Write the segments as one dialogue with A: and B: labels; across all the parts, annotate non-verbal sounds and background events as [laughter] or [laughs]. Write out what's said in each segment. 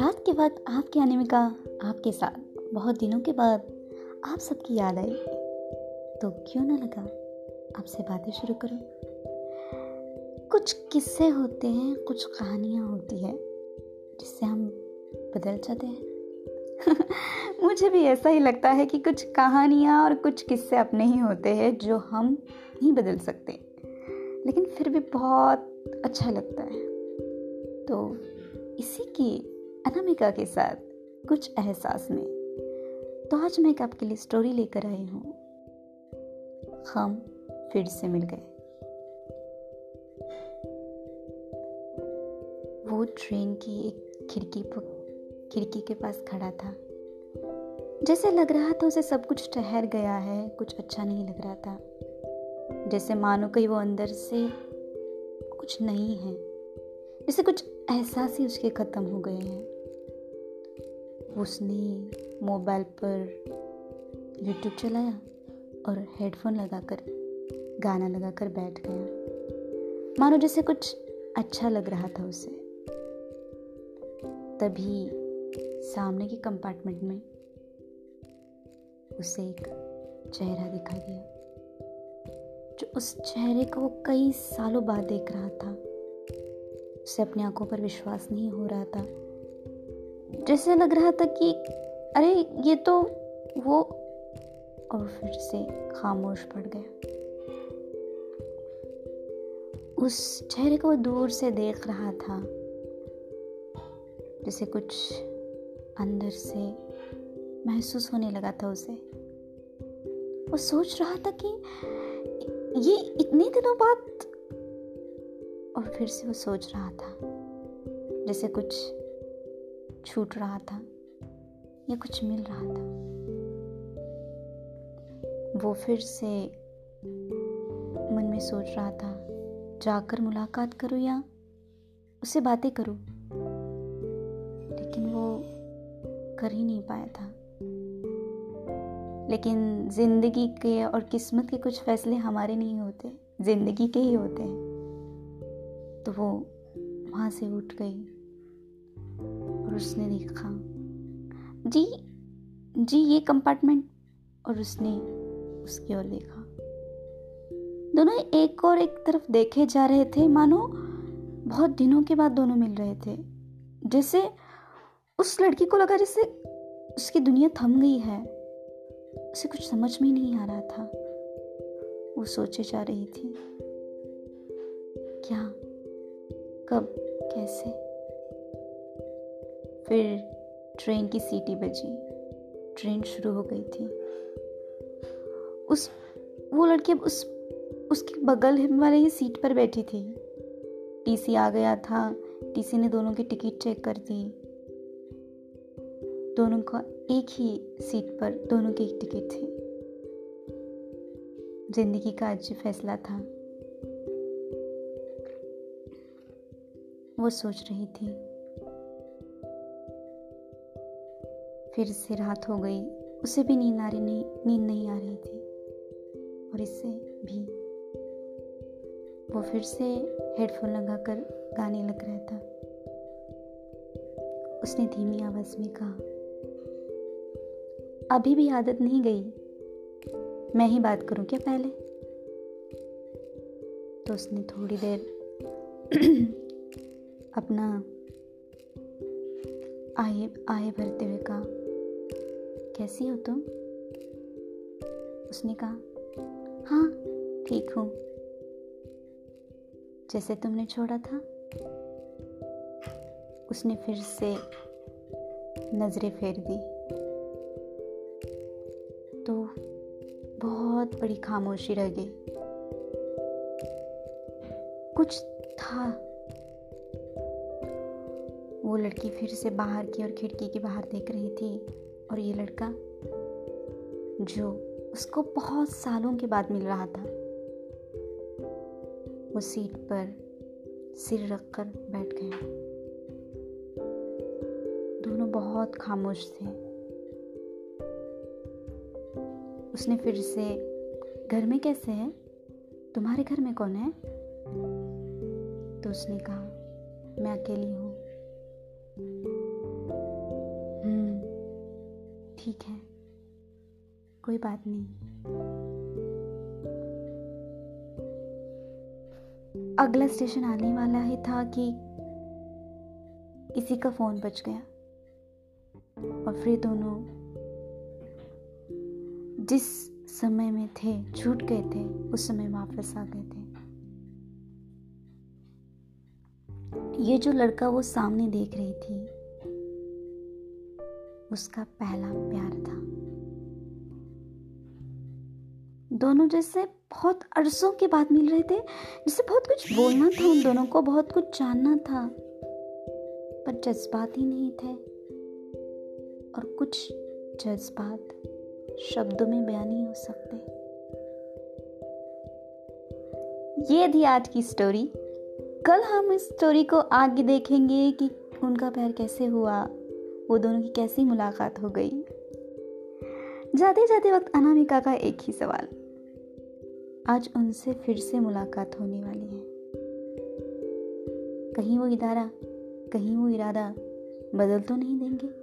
A: रात के वक्त आपके आने में कहा आपके साथ बहुत दिनों के बाद आप सबकी याद आई। तो क्यों ना लगा आपसे बातें शुरू करो? कुछ किस्से होते हैं, कुछ कहानियाँ होती है, जिससे हम बदल जाते हैं। [laughs] मुझे भी ऐसा ही लगता है कि कुछ कहानियाँ और कुछ किस्से अपने ही होते हैं जो हम नहीं बदल सकते। लेकिन फिर भी बहुत अच्छा लगता है। तो इसी की अनामिका के साथ कुछ एहसास में तो आज मैं एक आपके लिए स्टोरी लेकर आई हूँ। हम फिर से मिल गए। वो ट्रेन की एक खिड़की पर खिड़की के पास खड़ा था। जैसे लग रहा था उसे सब कुछ ठहर गया है, कुछ अच्छा नहीं लग रहा था। जैसे मानो कहीं वो अंदर से कुछ नहीं है। जैसे कुछ एहसास ही उसके ख़त्म हो गए हैं। उसने मोबाइल पर यूट्यूब चलाया और हेडफोन लगाकर, गाना लगाकर बैठ गया। मानो जैसे कुछ अच्छा लग रहा था उसे। तभी सामने के कंपार्टमेंट में उसे एक चेहरा दिखाई दिया। जो उस चेहरे को वो कई सालों बाद देख रहा था। उसे अपनी आँखों पर विश्वास नहीं हो रहा था। जैसे लग रहा था कि, अरे, ये तो वो, और फिर से खामोश पड़ गया। उस चेहरे को दूर से देख रहा था, जैसे कुछ अंदर से महसूस होने लगा था उसे। वो सोच रहा था कि ये इतने दिनों बाद? और फिर से वो सोच रहा था, जैसे कुछ छूट रहा था, या कुछ मिल रहा था। वो फिर से मन में सोच रहा था, जाकर मुलाकात करूँ या उससे बातें करूँ? लेकिन वो कर ही नहीं पाया था। लेकिन ज़िंदगी के और किस्मत के कुछ फैसले हमारे नहीं होते, ज़िंदगी के ही होते हैं। तो वो वहाँ से उठ गई और उसने देखा। जी जी, ये कंपार्टमेंट और उसने उसकी ओर देखा। दोनों एक और एक तरफ़ देखे जा रहे थे, मानो बहुत दिनों के बाद दोनों मिल रहे थे। जैसे उस लड़की को लगा जैसे उसकी दुनिया थम गई है। उसे कुछ समझ में नहीं आ रहा था। वो सोचे जा रही थी, क्या, कब, कैसे। फिर ट्रेन की सीटी बजी। ट्रेन शुरू हो गई थी। उस, वो लड़की अब उस, उसके बगल वाले ही सीट पर बैठी थी। टीसी आ गया था। टीसी ने दोनों की टिकट चेक कर दी। दोनों का एक ही सीट पर दोनों की एक टिकट थी। ज़िंदगी का आज फैसला था। वो सोच रही थी। फिर से रात हो गई। उसे भी नींद आ रही नहीं, नींद नहीं आ रही थी। और इससे भी। वो फिर से हेडफोन लगाकर गाने लग रहा था। उसने धीमी आवाज़ में कहा अभी भी आदत नहीं गई। मैं ही बात करूँ क्या पहले? तो उसने थोड़ी देर [clears throat] अपना आए आए भरते हुए कहा, कैसी हो तुम? उसने कहा हाँ ठीक हूँ। जैसे तुमने छोड़ा था। उसने फिर से नज़रें फेर दी। तो बहुत बड़ी खामोशी रह गई। कुछ था। वो लड़की फिर से बाहर की और खिड़की के बाहर देख रही थी और ये लड़का, जो उसको बहुत सालों के बाद मिल रहा था, वो सीट पर सिर रखकर बैठ गया। दोनों बहुत खामोश थे। उसने फिर से, घर में कैसे है? तुम्हारे घर में कौन है? तो उसने कहा, मैं अकेली हूँ। हम्म ठीक है, कोई बात नहीं। अगला स्टेशन आने वाला ही था कि किसी का फ़ोन बच गया और फिर दोनों जिस समय में थे, छूट गए थे, उस समय वापस आ गए थे। ये जो लड़का वो सामने देख रही थी, उसका पहला प्यार था। दोनों जैसे बहुत अरसों के बाद मिल रहे थे जिससे बहुत कुछ बोलना था उन दोनों को, बहुत कुछ जानना था, पर जज्बात ही नहीं थे। और कुछ जज्बात शब्दों में बयान नहीं हो सकते। ये थी आज की स्टोरी कल हम इस स्टोरी को आगे देखेंगे कि उनका प्यार कैसे हुआ, वो दोनों की कैसी मुलाकात हो गई। जाते जाते वक्त अनामिका का एक ही सवाल। आज उनसे फिर से मुलाकात होने वाली है। कहीं वो इदारा, कहीं वो इरादा बदल तो नहीं देंगे।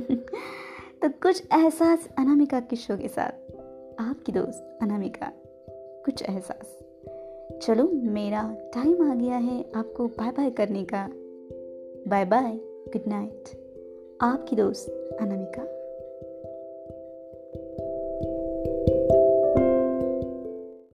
A: [laughs] तो कुछ एहसास अनामिका के शो के साथ। आपकी दोस्त अनामिका, कुछ एहसास। चलो, मेरा टाइम आ गया है आपको बाय बाय करने का। बाय बाय गुड नाइट आपकी दोस्त अनामिका।